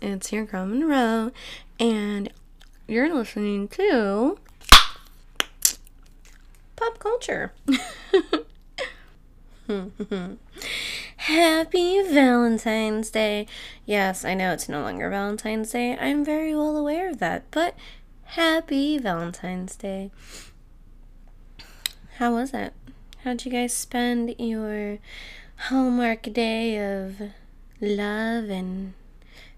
It's your girl Monroe, and you're listening to Pop Culture. Happy Valentine's Day. Yes, I know it's no longer Valentine's Day. I'm very well aware of that, but happy Valentine's Day. How was it? How'd you guys spend your Hallmark day of love and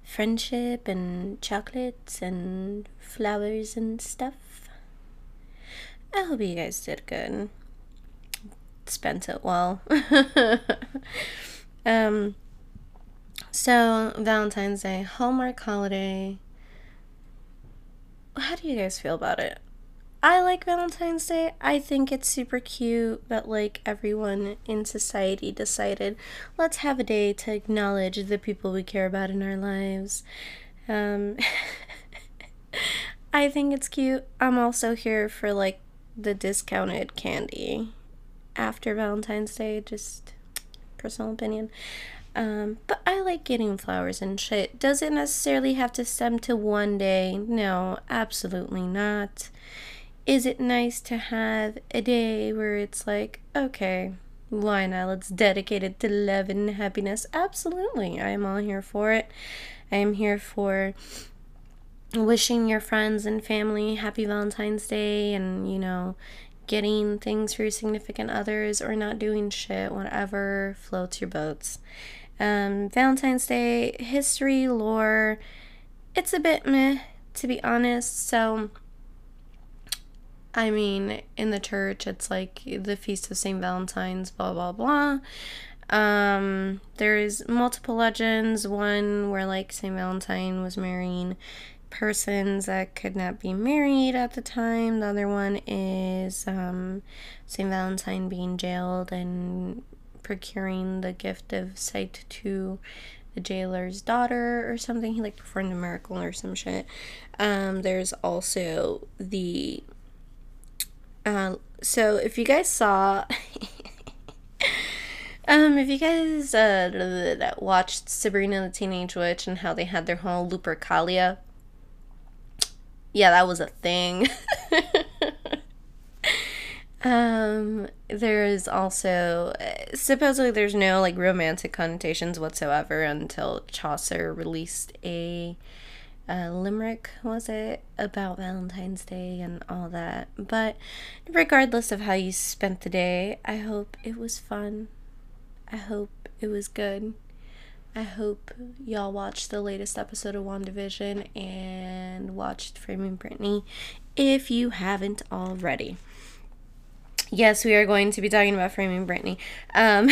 friendship and chocolates and flowers and stuff? I hope you guys did good. Spent it well. um so Valentine's Day, Hallmark holiday. How do you guys feel about it? I like Valentine's Day. I think it's super cute that like everyone in society decided let's have a day to acknowledge the people we care about in our lives. Um I think it's cute. I'm also here for like the discounted candy after Valentine's Day, just personal opinion. Um, but I like getting flowers and shit. Does it necessarily have to stem to one day? No, absolutely not. Is it nice to have a day where it's like, okay, why not? Let's dedicate it to love and happiness. Absolutely. I am all here for it. I am here for wishing your friends and family happy Valentine's Day and, you know, getting things for your significant others or not doing shit, whatever floats your boats. Um, Valentine's Day, history, lore, it's a bit meh, to be honest. So, I mean, in the church, it's like the Feast of St. Valentine's, blah, blah, blah. Um, there's multiple legends. One where, like, St. Valentine was marrying persons that could not be married at the time. The other one is um, St. Valentine being jailed and procuring the gift of sight to the jailer's daughter or something. He like performed a miracle or some shit. Um, there's also the uh, so if you guys saw, um, if you guys uh, watched Sabrina the Teenage Witch and how they had their whole Lupercalia, yeah, that was a thing. um, there is also supposedly there's no like romantic connotations whatsoever until Chaucer released a uh, limerick, was it, about Valentine's Day and all that. But regardless of how you spent the day, I hope it was fun. I hope it was good. I hope y'all watched the latest episode of WandaVision and watched Framing Britney if you haven't already. Yes, we are going to be talking about Framing Britney. Um,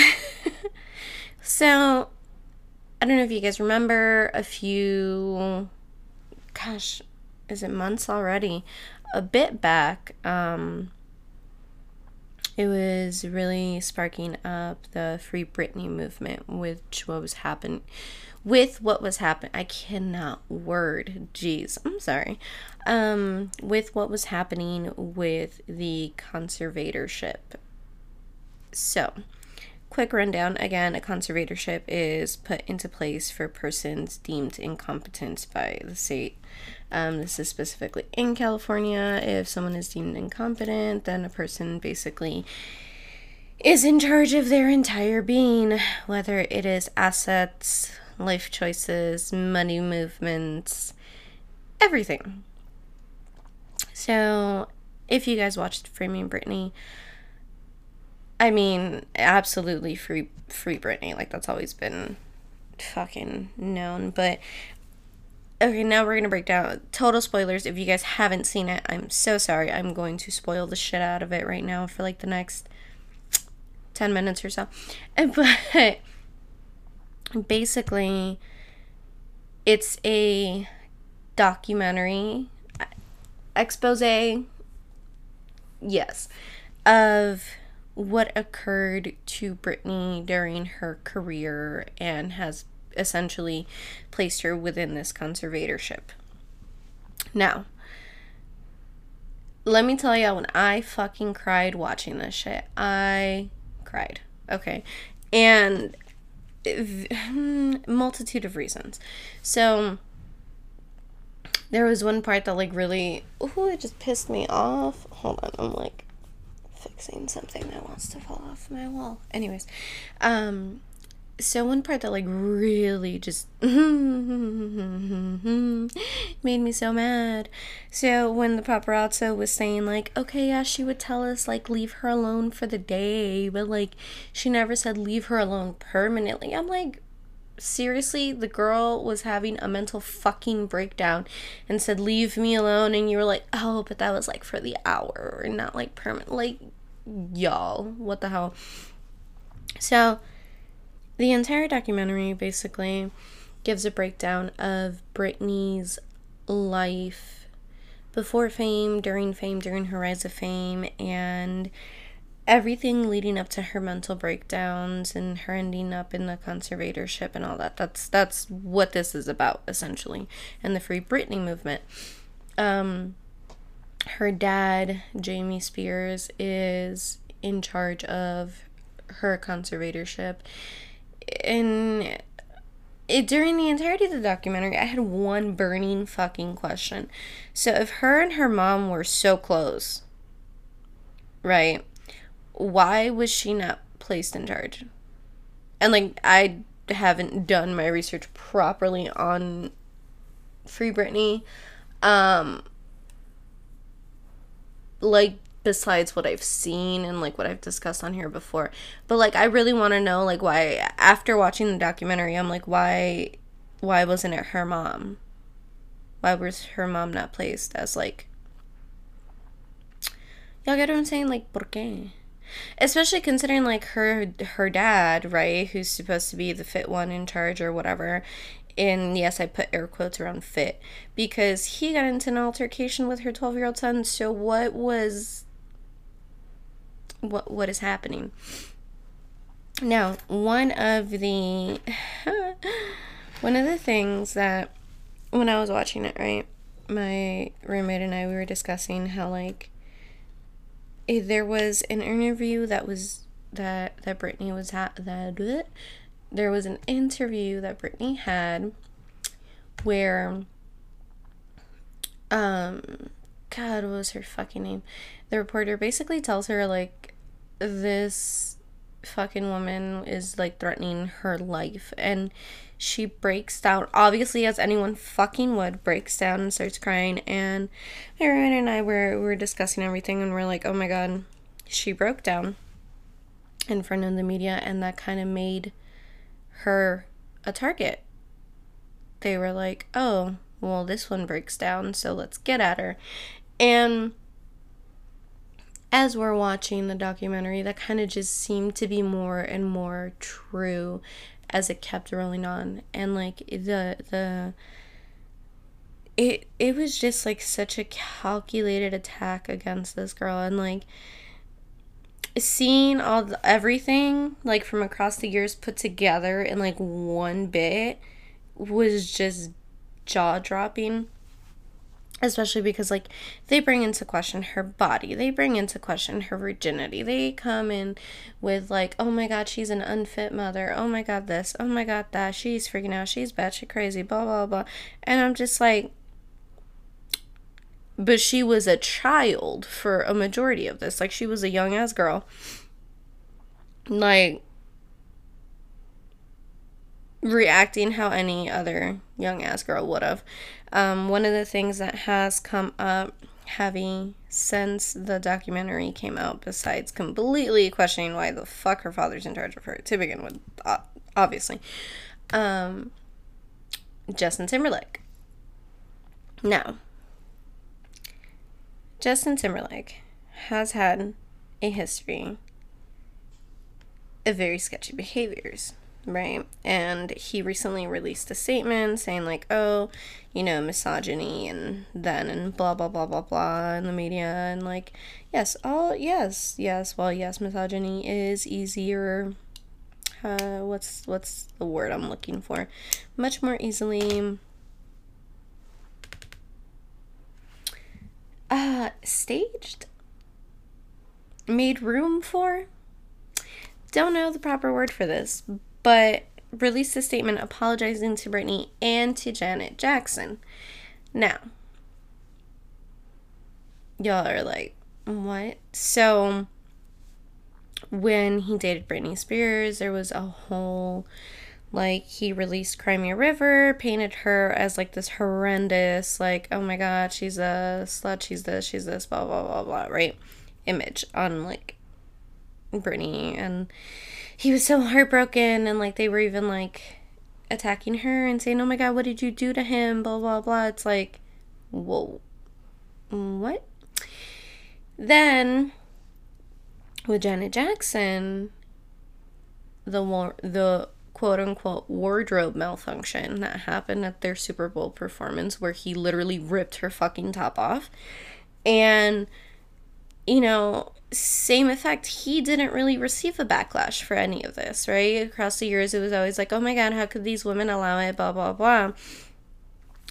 so, I don't know if you guys remember a few gosh, is it months already? A bit back, um, it was really sparking up the Free Britney movement, which what was happening with what was happening. I cannot word. Jeez, I'm sorry. Um, with what was happening with the conservatorship. So, quick rundown. Again a conservatorship is put into place for persons deemed incompetent by the state. Um, this is specifically in california. If someone is deemed incompetent then a person basically is in charge of their entire being whether it is assets life choices money movements everything. So if you guys watched framing britney I mean, absolutely free free Britney. Like that's always been fucking known. But okay, now we're gonna break down total spoilers. If you guys haven't seen it, I'm so sorry. I'm going to spoil the shit out of it right now for like the next ten minutes or so. But basically, it's a documentary uh, expose. Yes, of what occurred to Britney during her career and has essentially placed her within this conservatorship. Now, let me tell y'all when I fucking cried watching this shit. I cried. Okay. And multitude of reasons. So there was one part that like really oh it just pissed me off. Hold on, I'm like fixing something that wants to fall off my wall. Anyways, um so one part that like really just made me so mad. So when the paparazzo was saying like, okay, yeah, she would tell us like leave her alone for the day, but like she never said leave her alone permanently. I'm like, seriously, the girl was having a mental fucking breakdown and said leave me alone, and you were like, oh, but that was like for the hour and not like permanent. Like, y'all, what the hell? So the entire documentary basically gives a breakdown of Britney's life before fame, during fame, during her rise of fame, and everything leading up to her mental breakdowns and her ending up in the conservatorship and all that. That's that's what this is about essentially, and the Free Britney movement. Um, her dad, Jamie Spears, is in charge of her conservatorship and it, during the entirety of the documentary, I had one burning fucking question. So if her and her mom were so close, right? Why was she not placed in charge? And like I haven't done my research properly on Free Britney. Um like besides what I've seen and like what I've discussed on here before. But like I really want to know like why after watching the documentary I'm like why why wasn't it her mom? Why was her mom not placed as like Y'all get what I'm saying? Like por qué? Especially considering like her her dad, right, who's supposed to be the fit one in charge or whatever, and yes, I put air quotes around fit because he got into an altercation with her 12 year old son. So, what was what what is happening. Now, one of the one of the things that when I was watching it, right, my roommate and I we were discussing how like there was an interview that was that that Britney was ha- that there was an interview that Britney had where um God, what was her fucking name? The reporter basically tells her like this fucking woman is like threatening her life and she breaks down. Obviously as anyone fucking would breaks down and starts crying. And my roommate and I were, we were discussing everything and we're like oh my god she broke down in front of the media and that kind of made her a target. They were like oh well this one breaks down so let's get at her. And as we're watching the documentary, that kind of just seemed to be more and more true as it kept rolling on. And like the the it it was just like such a calculated attack against this girl and like seeing all the, everything like from across the years put together in like one bit was just jaw dropping especially because like they bring into question her body. They bring into question her virginity. They come in with like oh my god she's an unfit mother. Oh my god this. Oh my god that. She's freaking out. She's batshit crazy blah blah blah. And i'm just like but she was a child for a majority of this. Like she was a young ass girl. Like reacting how any other young ass girl would have um, one of the things that has come up heavy since the documentary came out, besides completely questioning why the fuck her father's in charge of her to begin with, obviously, um, Justin Timberlake. Now, Justin Timberlake has had a history of very sketchy behaviors right? And he recently released a statement saying, like, oh, you know, misogyny and then and blah, blah, blah, blah, blah in the media. And, like, yes, oh, yes, yes, well, yes, misogyny is easier. Uh, what's what's the word I'm looking for? Much more easily uh staged made room for don't know the proper word for this but released a statement apologizing to Britney and to Janet Jackson. Now, y'all are like, what? So, when he dated Britney Spears, there was a whole like he released Cry Me a River, painted her as like this horrendous, like, oh my god, she's a slut, she's this, she's this, blah blah blah blah, right? Image on like Britney and he was so heartbroken and like they were even like attacking her and saying, Oh my god, what did you do to him? Blah blah blah. It's like, whoa. What? Then with Janet Jackson, the war the quote unquote wardrobe malfunction that happened at their Super Bowl performance where he literally ripped her fucking top off. And, you know, same effect, he didn't really receive a backlash for any of this, right? Across the years, it was always like, oh my god, how could these women allow it, blah, blah, blah.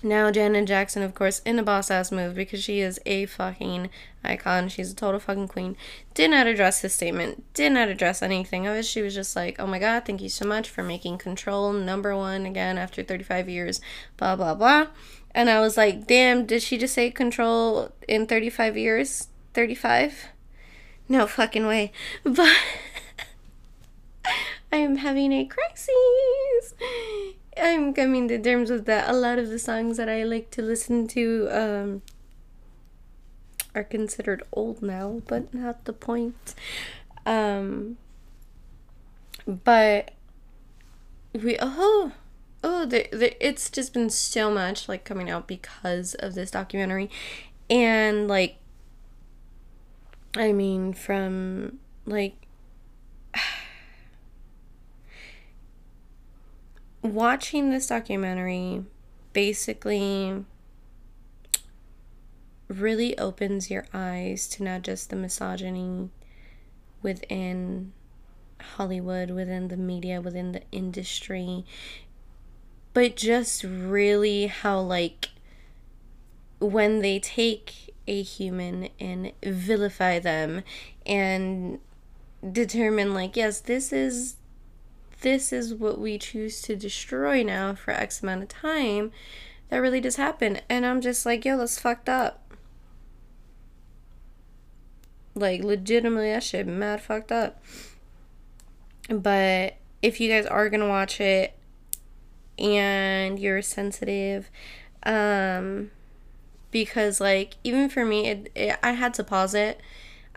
Now, Janet Jackson, of course, in a boss ass move because she is a fucking icon. She's a total fucking queen. Did not address his statement, did not address anything of it. She was just like, oh my god, thank you so much for making control number one again after 35 years, blah, blah, blah. And I was like, damn, did she just say control in 35 years? 35? No fucking way. But I am having a crisis. I'm coming to terms with that. A lot of the songs that I like to listen to um, are considered old now, but not the point. Um, but we oh oh the, the, it's just been so much like coming out because of this documentary and like i mean from like watching this documentary basically really opens your eyes to not just the misogyny within Hollywood, within the media, within the industry, but just really how, like, when they take a human and vilify them and determine, like, yes, this is this is what we choose to destroy now for X amount of time, that really does happen. And I'm just like, yo, that's fucked up. Like, legitimately, that shit mad fucked up. But if you guys are gonna watch it and you're sensitive, um, because like even for me, it, it I had to pause it.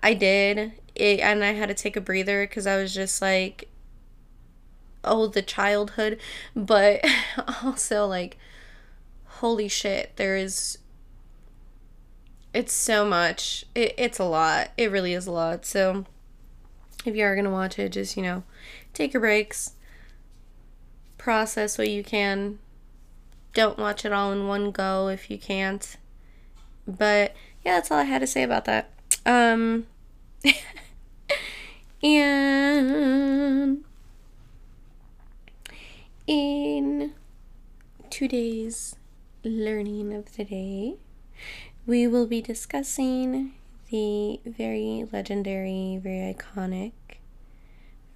I did. It, and I had to take a breather because I was just like, oh the childhood. But also like holy shit there is it's so much. It, it's a lot. It really is a lot. So if you are going to watch it just you know take your breaks. Process what you can. Don't watch it all in one go if you can't but yeah that's all i had to say about that um and in today's learning of the day, we will be discussing the very legendary, very iconic,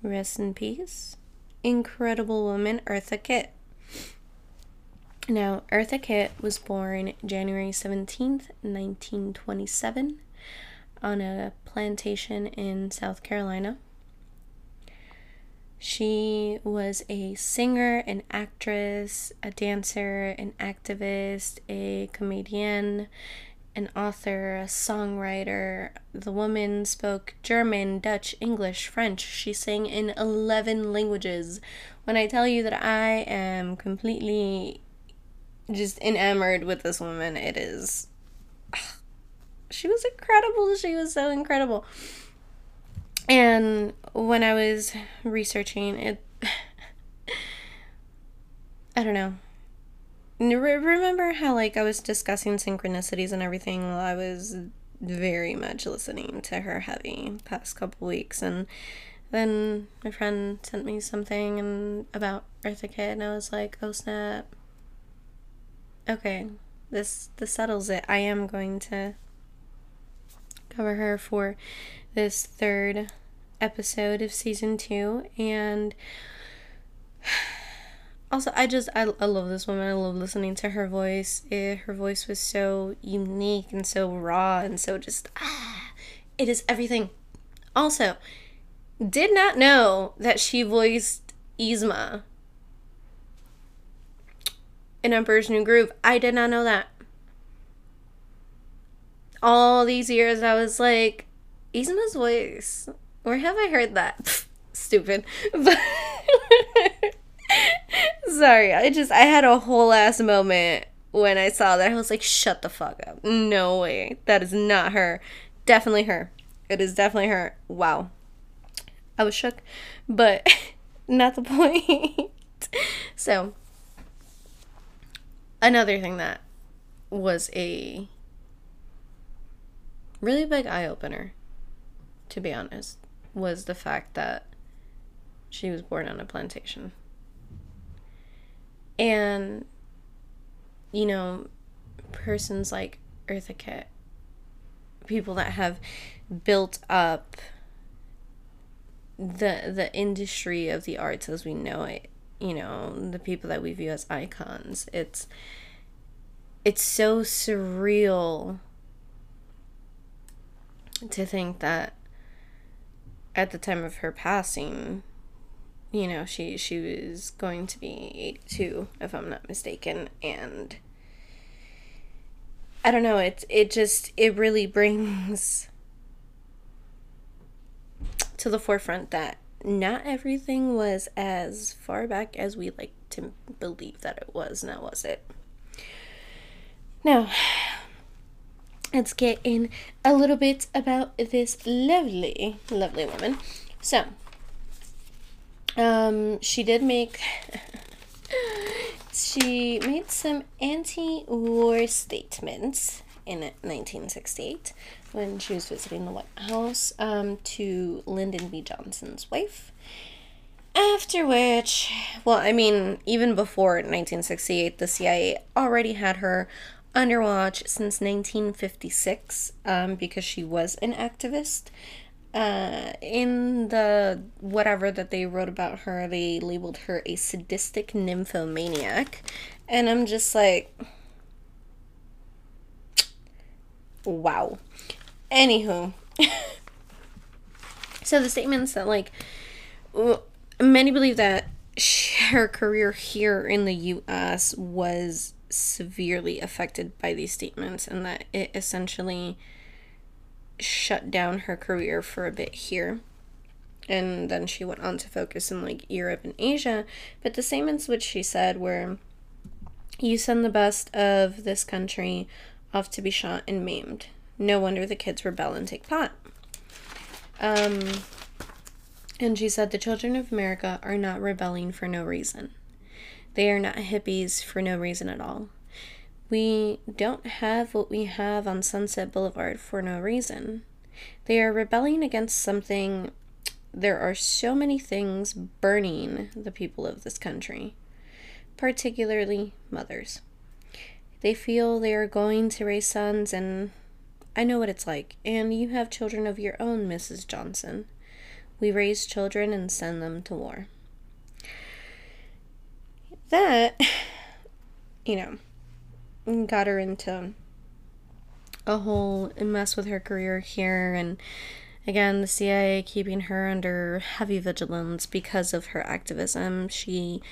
rest in peace, incredible woman Eartha Kitt. Now, Eartha Kitt was born January 17th, 1927, on a plantation in South Carolina. She was a singer, an actress, a dancer, an activist, a comedian, an author, a songwriter. The woman spoke German, Dutch, English, French. She sang in 11 languages. When I tell you that I am completely just enamored with this woman, it is. She was incredible. She was so incredible. And when I was researching it, I don't know. Remember how, like, I was discussing synchronicities and everything while I was very much listening to her heavy past couple weeks and then my friend sent me something and about Eartha Kitt and I was like, oh snap. Okay, this this settles it. I am going to cover her for this third episode of season two, and also I just I, I love this woman. I love listening to her voice. It, her voice was so unique and so raw and so just ah, it is everything. Also, did not know that she voiced Yzma in Emperor's New Groove. I did not know that. All these years I was like, Yzma's voice. Where have I heard that? Stupid. But Sorry, I just I had a whole ass moment when I saw that. I was like, shut the fuck up. No way. That is not her. Definitely her. It is definitely her. Wow. I was shook, but not the point. so, another thing that was a really big eye opener, to be honest, was the fact that she was born on a plantation. And, you know, persons like Eartha Kitt, people that have built up the the industry of the arts as we know it, you know, the people that we view as icons. It's it's so surreal to think that at the time of her passing, you know, she she was going to be 82 if I'm not mistaken and I don't know, it it just it really brings to the forefront that not everything was as far back as we like to believe that it was, now was it? Now, let's get in a little bit about this lovely, lovely woman. So, um, she did make. she made some anti-war statements in 1968 when she was visiting the White House um, to Lyndon B. Johnson's wife. After which, well, I mean, even before 1968, the CIA already had her under watch since 1956 um, because she was an activist. Uh, in the whatever that they wrote about her, they labeled her a sadistic nymphomaniac. And I'm just like, wow. Anywho, so the statements that, like, many believe that her career here in the US was severely affected by these statements and that it essentially shut down her career for a bit here. And then she went on to focus in like Europe and Asia. But the statements which she said were you send the best of this country off to be shot and maimed. No wonder the kids rebel and take pot. Um, and she said the children of America are not rebelling for no reason. They are not hippies for no reason at all. We don't have what we have on Sunset Boulevard for no reason. They are rebelling against something. There are so many things burning the people of this country, particularly mothers. They feel they are going to raise sons, and I know what it's like. And you have children of your own, Mrs. Johnson. We raise children and send them to war that, you know, got her into a whole mess with her career here. And again, the CIA keeping her under heavy vigilance because of her activism. She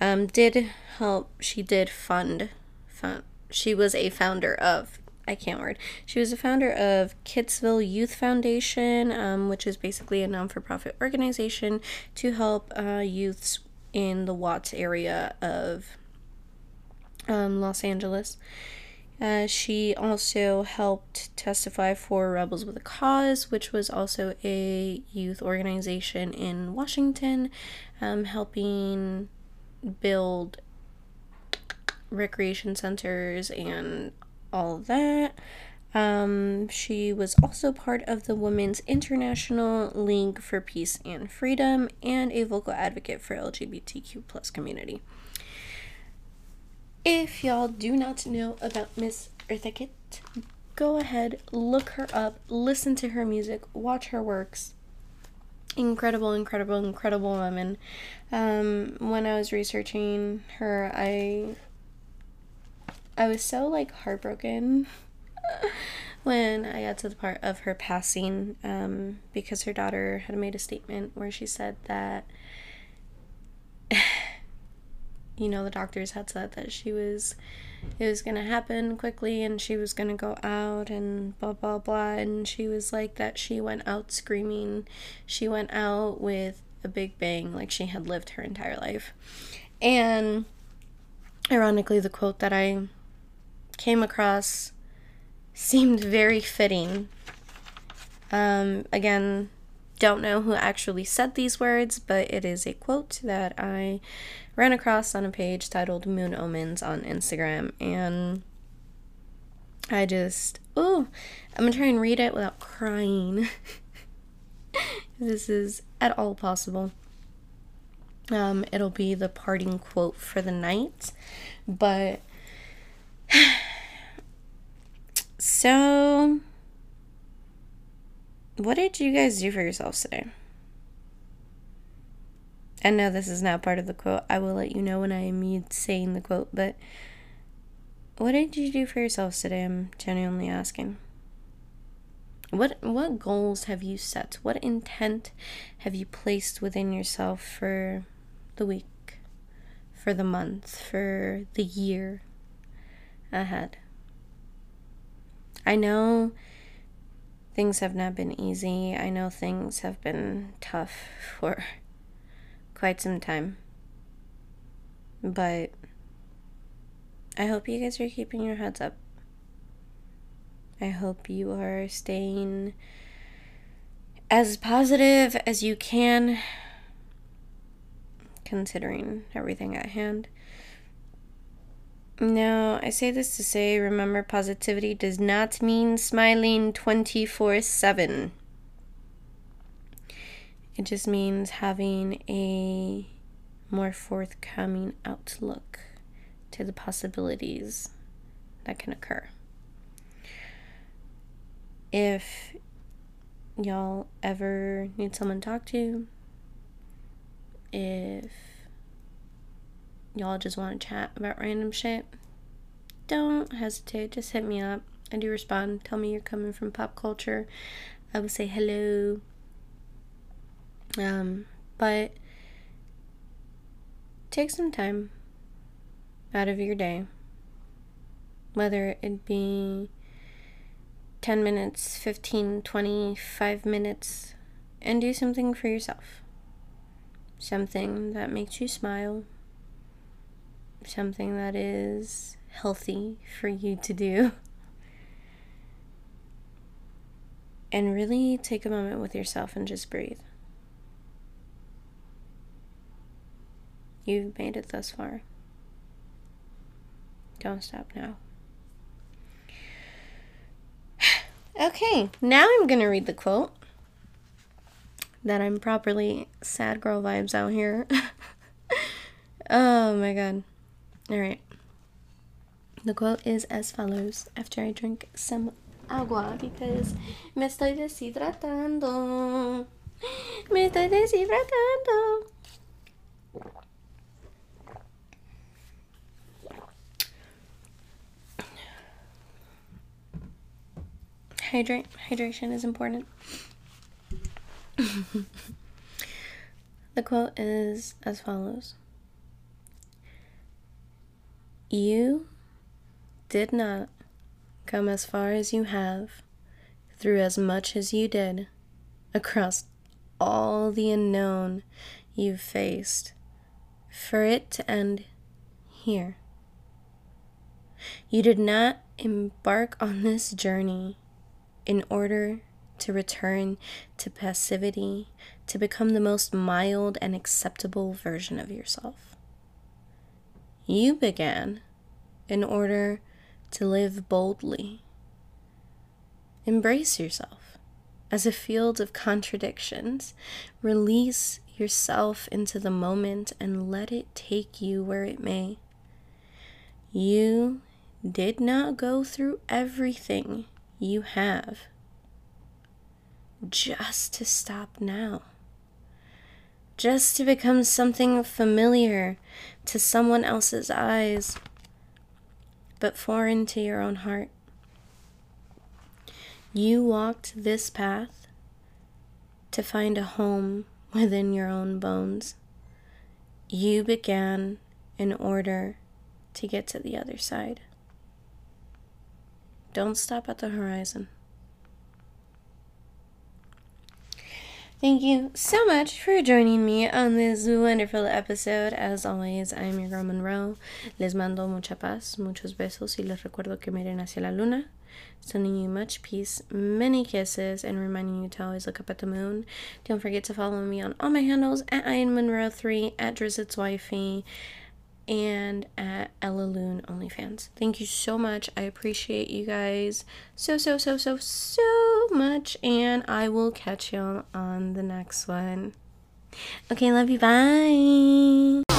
um, did help, she did fund, fund, she was a founder of I can't word. She was a founder of Kittsville Youth Foundation, um, which is basically a non for profit organization to help uh, youths in the Watts area of um, Los Angeles. Uh, she also helped testify for Rebels with a Cause, which was also a youth organization in Washington, um, helping build recreation centers and all that. Um, she was also part of the Women's International League for Peace and Freedom and a vocal advocate for LGBTQ plus community. If y'all do not know about Miss Eartha Kitt, go ahead, look her up, listen to her music, watch her works. incredible, incredible, incredible woman. Um, when I was researching her, I I was so like heartbroken when I got to the part of her passing um, because her daughter had made a statement where she said that you know the doctors had said that she was it was gonna happen quickly and she was gonna go out and blah blah blah. And she was like that she went out screaming. She went out with a big bang like she had lived her entire life. And ironically the quote that i came across seemed very fitting um, again don't know who actually said these words, but it is a quote that I ran across on a page titled Moon Omens on Instagram. And I just, oh, I'm gonna try and read it without crying. this is at all possible. Um, it'll be the parting quote for the night. But so what did you guys do for yourselves today? And no, this is not part of the quote. I will let you know when I am saying the quote, but what did you do for yourselves today? I'm genuinely asking. What what goals have you set? What intent have you placed within yourself for the week, for the month, for the year ahead? I know things have not been easy. I know things have been tough for quite some time. But I hope you guys are keeping your heads up. I hope you are staying as positive as you can, considering everything at hand. No, I say this to say remember, positivity does not mean smiling 24 7. It just means having a more forthcoming outlook to the possibilities that can occur. If y'all ever need someone to talk to, if y'all just want to chat about random shit, don't hesitate. Just hit me up. I do respond. Tell me you're coming from pop culture. I will say hello. Um, but take some time out of your day, whether it be 10 minutes, 15, 25 minutes, and do something for yourself. Something that makes you smile, something that is healthy for you to do. And really take a moment with yourself and just breathe. You've made it thus far. Don't stop now. okay, now I'm going to read the quote that I'm properly sad girl vibes out here. oh my god. All right. The quote is as follows after I drink some agua because me estoy deshidratando. Me estoy deshidratando. Hydrate. Hydration is important. the quote is as follows You did not come as far as you have through as much as you did across all the unknown you've faced for it to end here. You did not embark on this journey in order to return to passivity, to become the most mild and acceptable version of yourself. You began in order to live boldly. Embrace yourself as a field of contradictions. Release yourself into the moment and let it take you where it may. You did not go through everything you have just to stop now. Just to become something familiar to someone else's eyes, but foreign to your own heart. You walked this path to find a home within your own bones. You began in order to get to the other side. Don't stop at the horizon. Thank you so much for joining me on this wonderful episode. As always, I'm your girl Monroe. Les mando mucha paz, muchos besos, y les recuerdo que miren hacia la luna. Sending you much peace, many kisses, and reminding you to always look up at the moon. Don't forget to follow me on all my handles at Ian Monroe3, at Drizzit's Wifey, and at Ella Loon OnlyFans. Thank you so much. I appreciate you guys So so, so, so, so, so much. And I will catch y'all on the next one. Okay, love you. Bye.